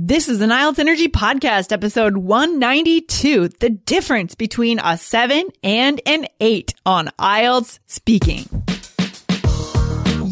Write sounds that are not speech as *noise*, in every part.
This is an IELTS Energy Podcast, episode 192. The difference between a seven and an eight on IELTS speaking.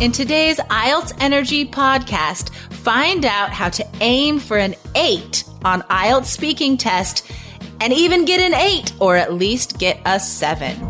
In today's IELTS Energy podcast, find out how to aim for an 8 on IELTS speaking test and even get an 8 or at least get a 7.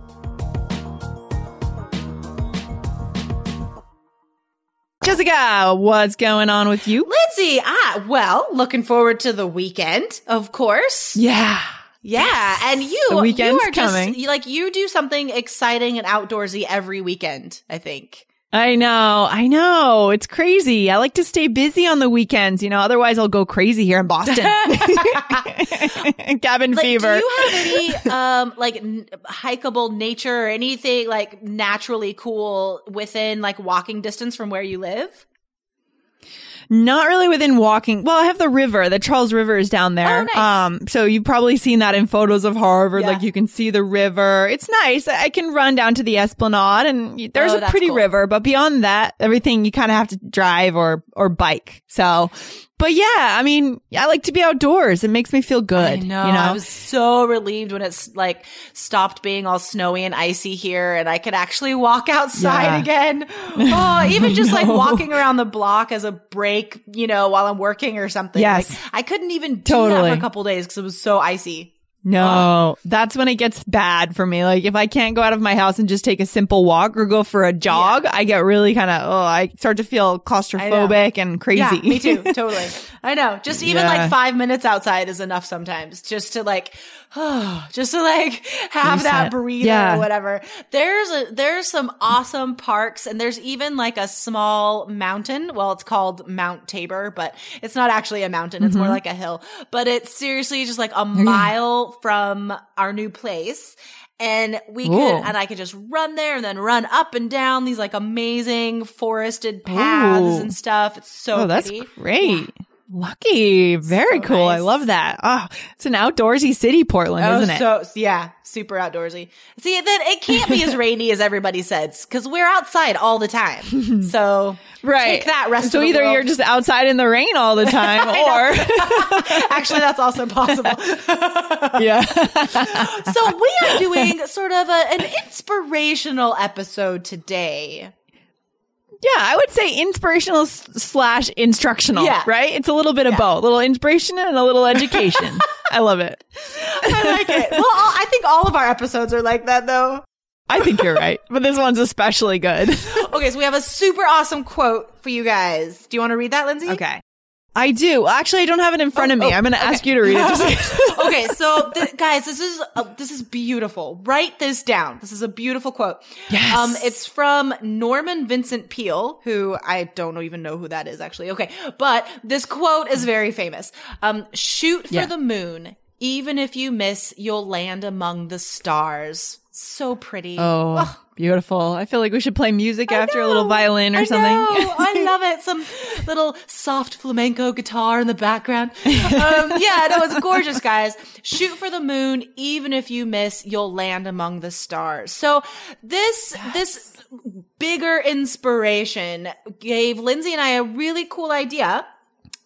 Jessica, what's going on with you? Lindsay, ah, well, looking forward to the weekend, of course. Yeah. Yeah, and you, The weekend's you are just coming. you- like you do something exciting and outdoorsy every weekend. I think. I know. I know. It's crazy. I like to stay busy on the weekends, you know, otherwise I'll go crazy here in Boston. *laughs* Cabin Like, fever. do you have any um like n- hikeable nature or anything like naturally cool within like walking distance from where you live? Not really within walking. Well, I have the river. The Charles River is down there. Oh, nice. Um, so you've probably seen that in photos of Harvard. Yeah. Like you can see the river. It's nice. I can run down to the Esplanade and there's Oh, a pretty cool. river, but beyond that, everything you kind of have to drive or, or bike. So, but yeah, I mean, I like to be outdoors. It makes me feel good. I know. You know? I was so relieved when it's like stopped being all snowy and icy here and I could actually walk outside Yeah. again. *laughs* Oh, even just like walking around the block as a break, you know, while I'm working or something. Yes. Like, I couldn't even do that for a couple days because it was so icy. No, that's when it gets bad for me. Like if I can't go out of my house and just take a simple walk or go for a jog, I get really kind of, oh, I start to feel claustrophobic and crazy. Yeah, me too. *laughs* Totally. I know. Just even Yeah. like five minutes outside is enough sometimes just to like, oh, *sighs* just to like have that Reset. breather Yeah. or whatever. There's a, there's some awesome parks and there's even like a small mountain. Well, it's called Mount Tabor, but it's not actually a mountain. It's more Mm-hmm. like a hill, but it's seriously just like a mile from our new place. And we could, and I could just run there and then run up and down these like amazing forested paths Ooh. and stuff. It's so oh, that's pretty. great. Lucky. Very So cool. I love that. Oh, it's an outdoorsy city, Portland, Oh, isn't it? so yeah, super outdoorsy. See, then it can't be as rainy as everybody says because we're outside all the time. *laughs* So right. take that rest so either world. you're just outside in the rain all the *laughs* time or, *laughs* actually that's also possible. yeah. so we are doing sort of a, an inspirational episode today. Yeah, I would say inspirational slash instructional. Yeah. Right? It's a little bit of both. A little inspiration and a little education. *laughs* I love it. I like it. Well, all, I think all of our episodes are like that though. I think you're right. But this one's especially good. *laughs* Okay, so we have a super awesome quote for you guys. Do you want to read that, Lindsay? Okay. I do. Actually, I don't have it in front of me. oh, I'm going to ask you to read it. *laughs* Just *laughs* okay, so th- guys, this is uh, this is beautiful. Write this down. This is a beautiful quote. Yes. Um, it's from Norman Vincent Peale, who I don't even know who that is actually. Okay, but this quote is very famous. Um, shoot for Yeah. the moon. Even if you miss, you'll land among the stars. So pretty. Oh, beautiful. I feel like we should play music after a little violin or I something. know. I *laughs* love it. Some little soft flamenco guitar in the background. Um, yeah, no, it's gorgeous, guys. Shoot for the moon. Even if you miss, you'll land among the stars. So this, this bigger inspiration gave Lindsay and I a really cool idea.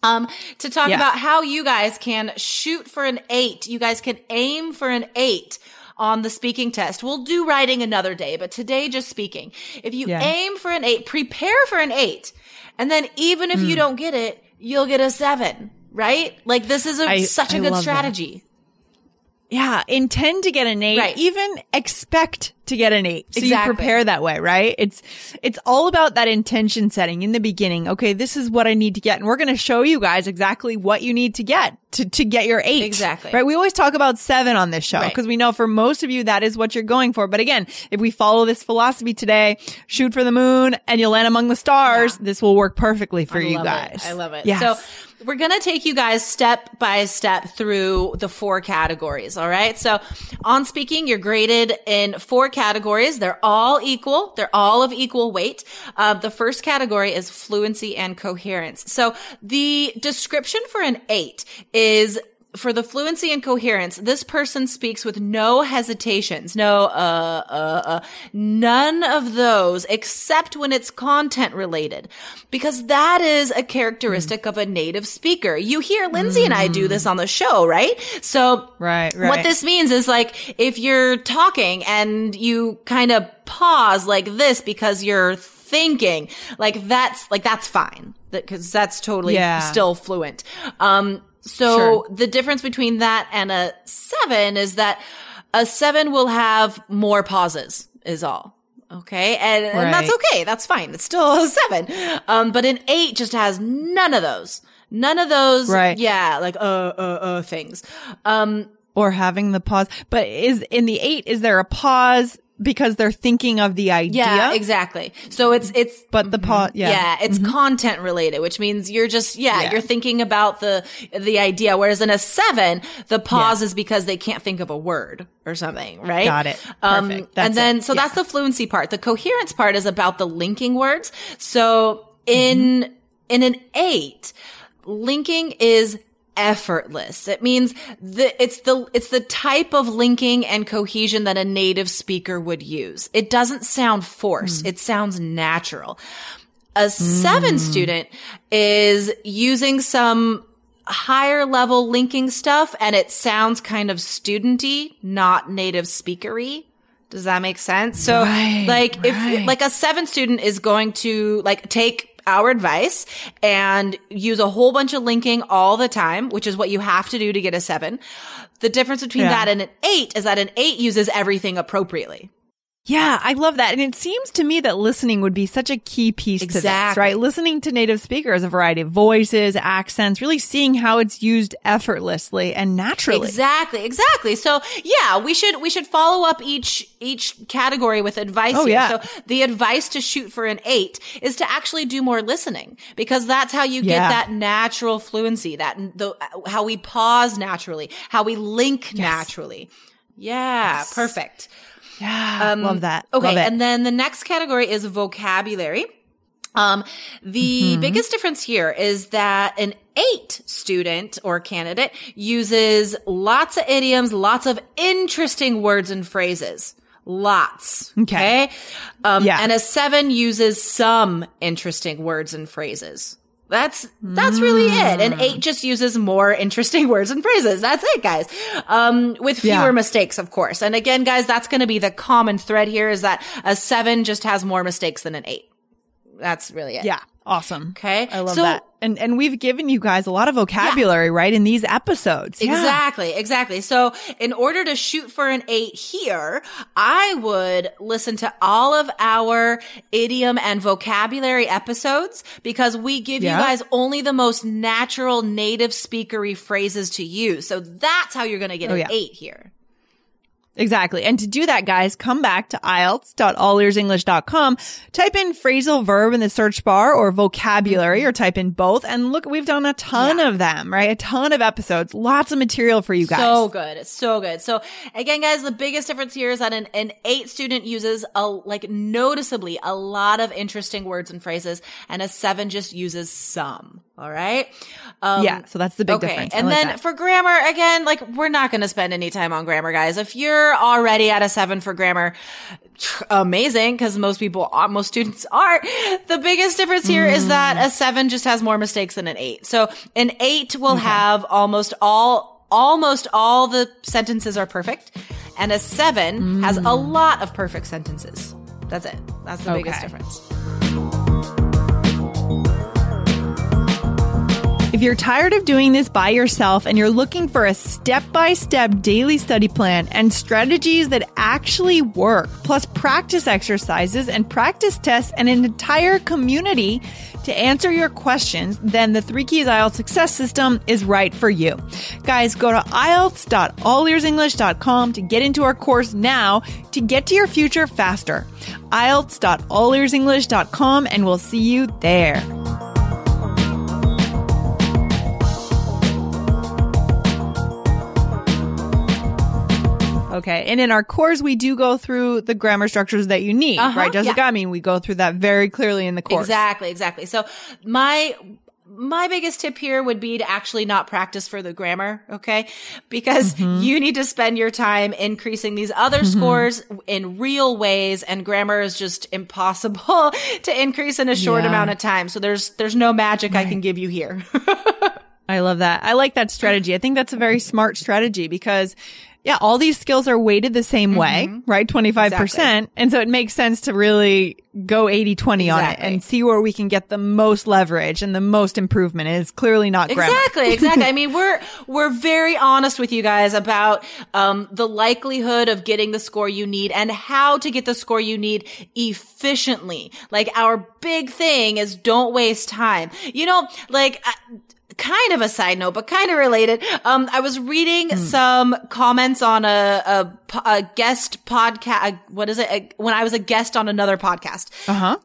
Um, to talk Yeah. about how you guys can shoot for an eight. You guys can aim for an eight on the speaking test. We'll do writing another day, but today just speaking. If you Yeah. aim for an eight, prepare for an eight. And then even if you Hmm. don't get it, you'll get a seven, right? Like this is a, I- such a I good strategy. that. Yeah, intend to get an eight. Right. Even expect to get an eight. So Exactly. you prepare that way, right? It's it's all about that intention setting in the beginning. Okay, this is what I need to get, and we're going to show you guys exactly what you need to get to to get your eight. Exactly. Right. We always talk about seven on this show Right. because we know for most of you that is what you're going for. But again, if we follow this philosophy today, shoot for the moon and you'll land among the stars. This will work perfectly for I you guys. It. I love it. Yes. So we're going to take you guys step by step through the four categories. All right. So on speaking, you're graded in four categories. They're all equal. They're all of equal weight. Uh, the first category is fluency and coherence. So the description for an eight is for the fluency and coherence, this person speaks with no hesitations, no, uh, uh, uh, none of those except when it's content related, because that is a characteristic of a native speaker. You hear Lindsay and I do this on the show, right? So, Right, What this means is like if you're talking and you kind of pause like this because you're thinking, like that's like that's fine, because that's totally Yeah. still fluent. Um, so Sure. the difference between that and a seven is that a seven will have more pauses is all. Okay. And, and that's okay. That's fine. It's still a seven. Um, but an eight just has none of those. None of those. Right. Yeah. Like, uh, uh, uh, things. Um, or having the pause. But is in the eight, is there a pause because they're thinking of the idea? yeah, exactly. So it's, it's, But the pause, yeah. Yeah, it's content related, which means you're just yeah, Yeah. you're thinking about the the idea. Whereas in a seven, the pause is because they can't think of a word or something, right? Got it. Um, Perfect. That's and then it. so Yeah. that's the fluency part. The coherence part is about the linking words. So in Mm-hmm. in an eight, linking is effortless. It means the, it's the, it's the type of linking and cohesion that a native speaker would use. It doesn't sound forced. Hmm. It sounds natural. A seven student is using some higher level linking stuff and it sounds kind of studenty, not native speakery. Does that make sense? So Right, like right. if like a seven student is going to like take our advice and use a whole bunch of linking all the time, which is what you have to do to get a seven. The difference between Yeah. that and an eight is that an eight uses everything appropriately. Yeah, I love that. And it seems to me that listening would be such a key piece to this, Exactly. right? Listening to native speakers, a variety of voices, accents, really seeing how it's used effortlessly and naturally. Exactly, exactly. So yeah, we should we should follow up each each category with advice. Oh, here. yeah. So the advice to shoot for an eight is to actually do more listening because that's how you Yeah. get that natural fluency, that the how we pause naturally, how we link naturally. Yeah, perfect. Yeah, love that. Okay, Love and then the next category is vocabulary. Um, the Mm-hmm. biggest difference here is that an eight student or candidate uses lots of idioms, lots of interesting words and phrases. Lots. Okay. Okay. Um, Yeah. and a seven uses some interesting words and phrases. That's, that's really it. And eight just uses more interesting *laughs* words and phrases. That's it, guys. Um, with fewer Yeah. mistakes, of course. And again, guys, that's going to be the common thread here is that a seven just has more mistakes than an eight. That's really it. yeah, awesome. Okay. I love So- that. And and we've given you guys a lot of vocabulary, right, in these episodes. Yeah. Exactly, exactly. So in order to shoot for an eight here, I would listen to all of our idiom and vocabulary episodes because we give Yeah. you guys only the most natural native speakery phrases to use. So that's how you're going to get Oh, an yeah. eight here. Exactly. And to do that, guys, come back to IELTS.allearsenglish.com, type in phrasal verb in the search bar or vocabulary or type in both. And look, we've done a ton of them, right? A ton of episodes, lots of material for you guys. So good. It's so good. So again, guys, the biggest difference here is that an, an eight student uses a, like noticeably a lot of interesting words and phrases and a seven just uses some. All right. Um, yeah. So that's the big okay. difference. I And like then that. for grammar, again, like we're not going to spend any time on grammar, guys. If you're already at a seven for grammar, amazing, because most people, are, most students *laughs* are. The biggest difference here is that Mm. a seven just has more mistakes than an eight. So an eight will have almost all, almost all the sentences are perfect. and a seven has a lot of perfect sentences. That's it. That's the biggest difference. If you're tired of doing this by yourself and you're looking for a step by step daily study plan and strategies that actually work, plus practice exercises and practice tests and an entire community to answer your questions, then the Three Keys IELTS Success System is right for you. Guys, go to IELTS.allearsenglish.com to get into our course now to get to your future faster. IELTS.allearsenglish.com and we'll see you there. Okay. And in our course, we do go through the grammar structures that you need, Uh-huh, right, Jessica? yeah. I mean, we go through that very clearly in the course. Exactly, exactly. So my my biggest tip here would be to actually not practice for the grammar, okay? Because Mm-hmm. you need to spend your time increasing these other scores in real ways and grammar is just impossible *laughs* to increase in a short Yeah. amount of time. So there's there's no magic I can give you here. *laughs* I love that. I like that strategy. I think that's a very smart strategy because yeah, all these skills are weighted the same way, right? 25%. Mm-hmm. Exactly. And so it makes sense to really go 80-20 on it and see where we can get the most leverage and the most improvement. It's clearly not grammar. Exactly, exactly. I mean, we're we're very honest with you guys about um, the likelihood of getting the score you need and how to get the score you need efficiently. Like our big thing is don't waste time. You know, like. Uh, Kind of a side note, but kind of related. Um, I was reading some comments on a, a, a guest podcast. What is it? A- when I was a guest on another podcast Uh-huh.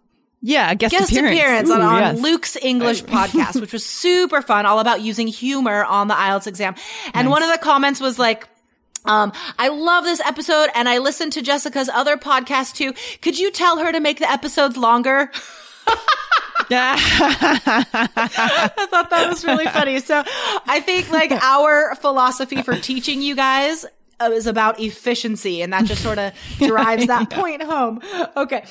Yeah, a guest, guest appearance, appearance, on, Ooh, on yes. Luke's English *laughs* podcast, which was super fun, all about using humor on the IELTS exam. And one of the comments was like, um, I love this episode and I listened to Jessica's other podcast too. Could you tell her to make the episodes longer? *laughs* Yeah. I thought that was really funny. So I think like our philosophy for teaching you guys uh, is about efficiency and that just sort of drives that *laughs* point home. Okay.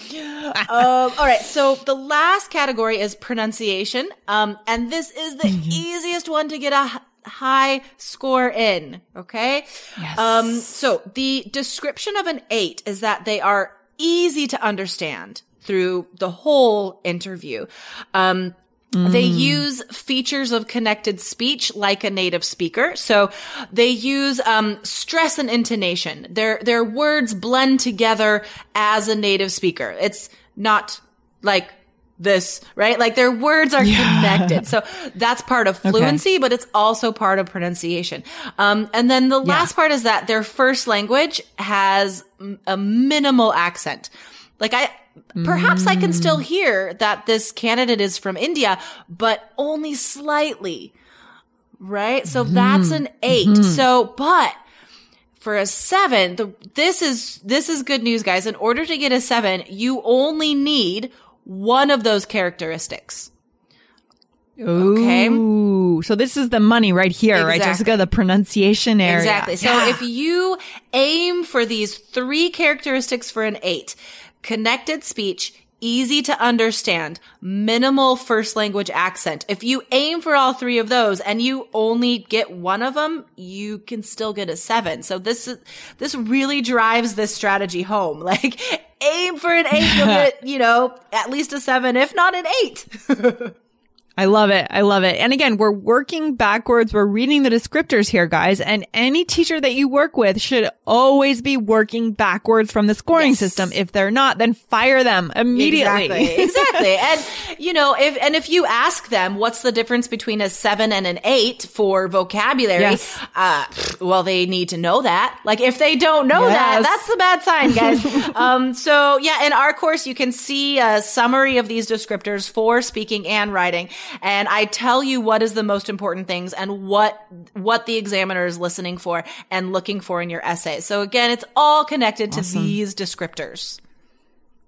Um, all right. So the last category is pronunciation. Um, and this is the easiest one to get a high score in. Okay. Yes. Um, so the description of an eight is that they are easy to understand through the whole interview. Um, they use features of connected speech like a native speaker. So they use um, stress and intonation. Their their words blend together as a native speaker. It's not like this, right? Like their words are connected. So that's part of *laughs* fluency, but it's also part of pronunciation. Um, and then the last part is that their first language has a minimal accent. Like I, perhaps I can still mm. hear that this candidate is from India, but only slightly. Right? So mm-hmm. that's an 8 mm-hmm. So, but for a seven, the, this is, this is good news, guys. In order to get a seven, you only need one of those characteristics. Okay. Ooh. So this is the money right here, right, Exactly. Jessica? The pronunciation area. Exactly. So Yeah. if you aim for these three characteristics for an eight, connected speech, easy to understand, minimal first language accent. If you aim for all three of those and you only get one of them, you can still get a seven. So this is, this really drives this strategy home. *laughs* Like aim for an eight, you'll *laughs* get, you know, at least a seven, if not an eight. *laughs* I love it. I love it. And again, we're working backwards. We're reading the descriptors here, guys. And any teacher that you work with should always be working backwards from the scoring Yes. system. If they're not, then fire them immediately. Exactly. *laughs* exactly. And you know, if and if you ask them what's the difference between a seven and an eight for vocabulary, Yes. uh, well, they need to know that. Like if they don't know that, that's the bad sign, guys. *laughs* um, so yeah, in our course, you can see a summary of these descriptors for speaking and writing. And I tell you what is the most important things and what, what the examiner is listening for and looking for in your essay. So again, it's all connected to these descriptors.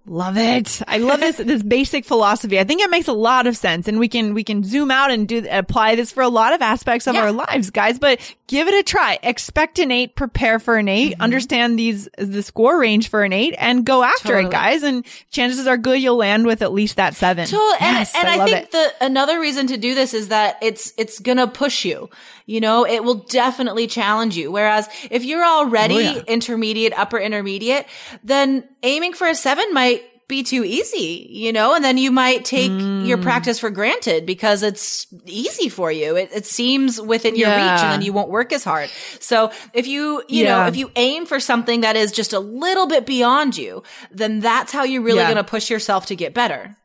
Love it. I love this *laughs* this basic philosophy. I think it makes a lot of sense and we can we can zoom out and do apply this for a lot of aspects of Yeah. our lives, guys, but give it a try. Expect an eight, prepare for an 8 Mm-hmm. understand these, the score range for an eight and go after Totally. it, guys. And chances are good you'll land with at least that seven. Totally. And, Yes, and I, love think it. the another reason to do this is that it's it's gonna push you. You know, it will definitely challenge you. Whereas if you're already Oh, yeah. intermediate, upper intermediate, then aiming for a seven might be too easy, you know, and then you might take your Mm. practice for granted because it's easy for you. It, it seems within your reach and then you won't work as hard. So if you, you know, if you aim for something that is just a little bit beyond you, then that's how you're really Yeah. going to push yourself to get better.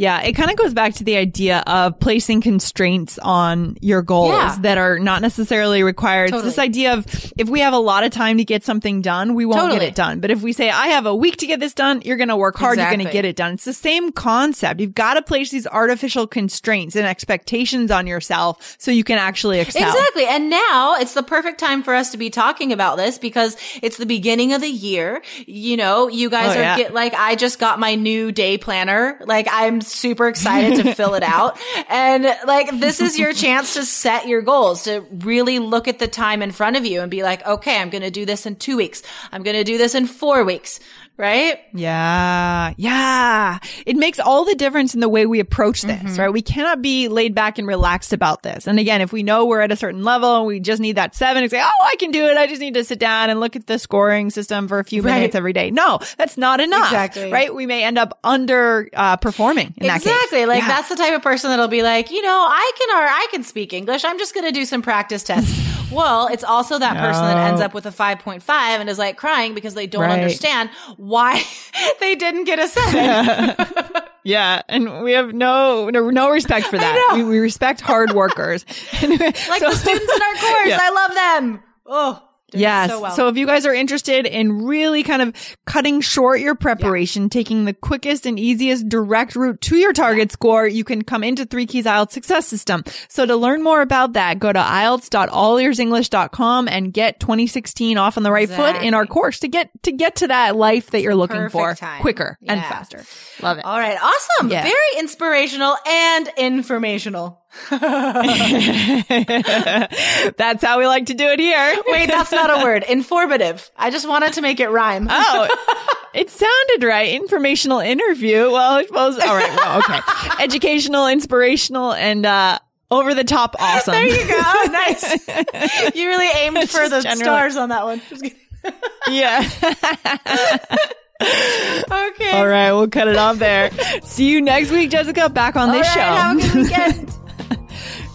Yeah, it kind of goes back to the idea of placing constraints on your goals Yeah. that are not necessarily required. It's this idea of if we have a lot of time to get something done, we won't Totally. get it done. But if we say, I have a week to get this done, you're going to work hard, you're going to get it done. It's the same concept. You've got to place these artificial constraints and expectations on yourself so you can actually excel. Exactly. And now it's the perfect time for us to be talking about this because it's the beginning of the year. You know, you guys Oh, are yeah. get like, I just got my new day planner. Like I'm super excited to fill it out. *laughs* And like, this is your chance to set your goals, to really look at the time in front of you and be like, okay, I'm going to do this in two weeks. I'm going to do this in four weeks. Right? Yeah. Yeah. It makes all the difference in the way we approach this, Mm-hmm. right? We cannot be laid back and relaxed about this. And again, if we know we're at a certain level and we just need that seven and say, Oh, I can do it. I just need to sit down and look at the scoring system for a few Right. minutes every day. No, that's not enough. Exactly. Right? We may end up under, uh, performing in that case. Exactly. Like Yeah. that's the type of person that'll be like, you know, I can or I can speak English. I'm just going to do some practice tests. Well, it's also that person that ends up with a 5.5 and is like crying because they don't Right. understand why *laughs* they didn't get a 7. *laughs* Yeah. And we have no, no, no respect for that. We, we respect hard workers. *laughs* Like so- the students in our course. Yeah. I love them. Oh, doing Yes. So, well. So if you guys are interested in really kind of cutting short your preparation, taking the quickest and easiest direct route to your target score, you can come into Three Keys IELTS Success System. So to learn more about that, go to IELTS.allearsenglish.com and get 2016 off on the right foot in our course to get, to get to that life that you're looking perfect for time. quicker and faster. Love it. All right. Awesome. Yeah. Very inspirational and informational. *laughs* That's how we like to do it here. Wait, that's not a word. Informative. I just wanted to make it rhyme. *laughs* Oh, it sounded right. Informational interview. Well, I suppose. All right. Well, okay. *laughs* Educational, inspirational, and uh over the top awesome. There you go. Nice. You really aimed for Just the generally- stars on that one. Yeah. Okay. All right. We'll cut it off there. See you next week, Jessica, back on All this right, show. Have a good weekend.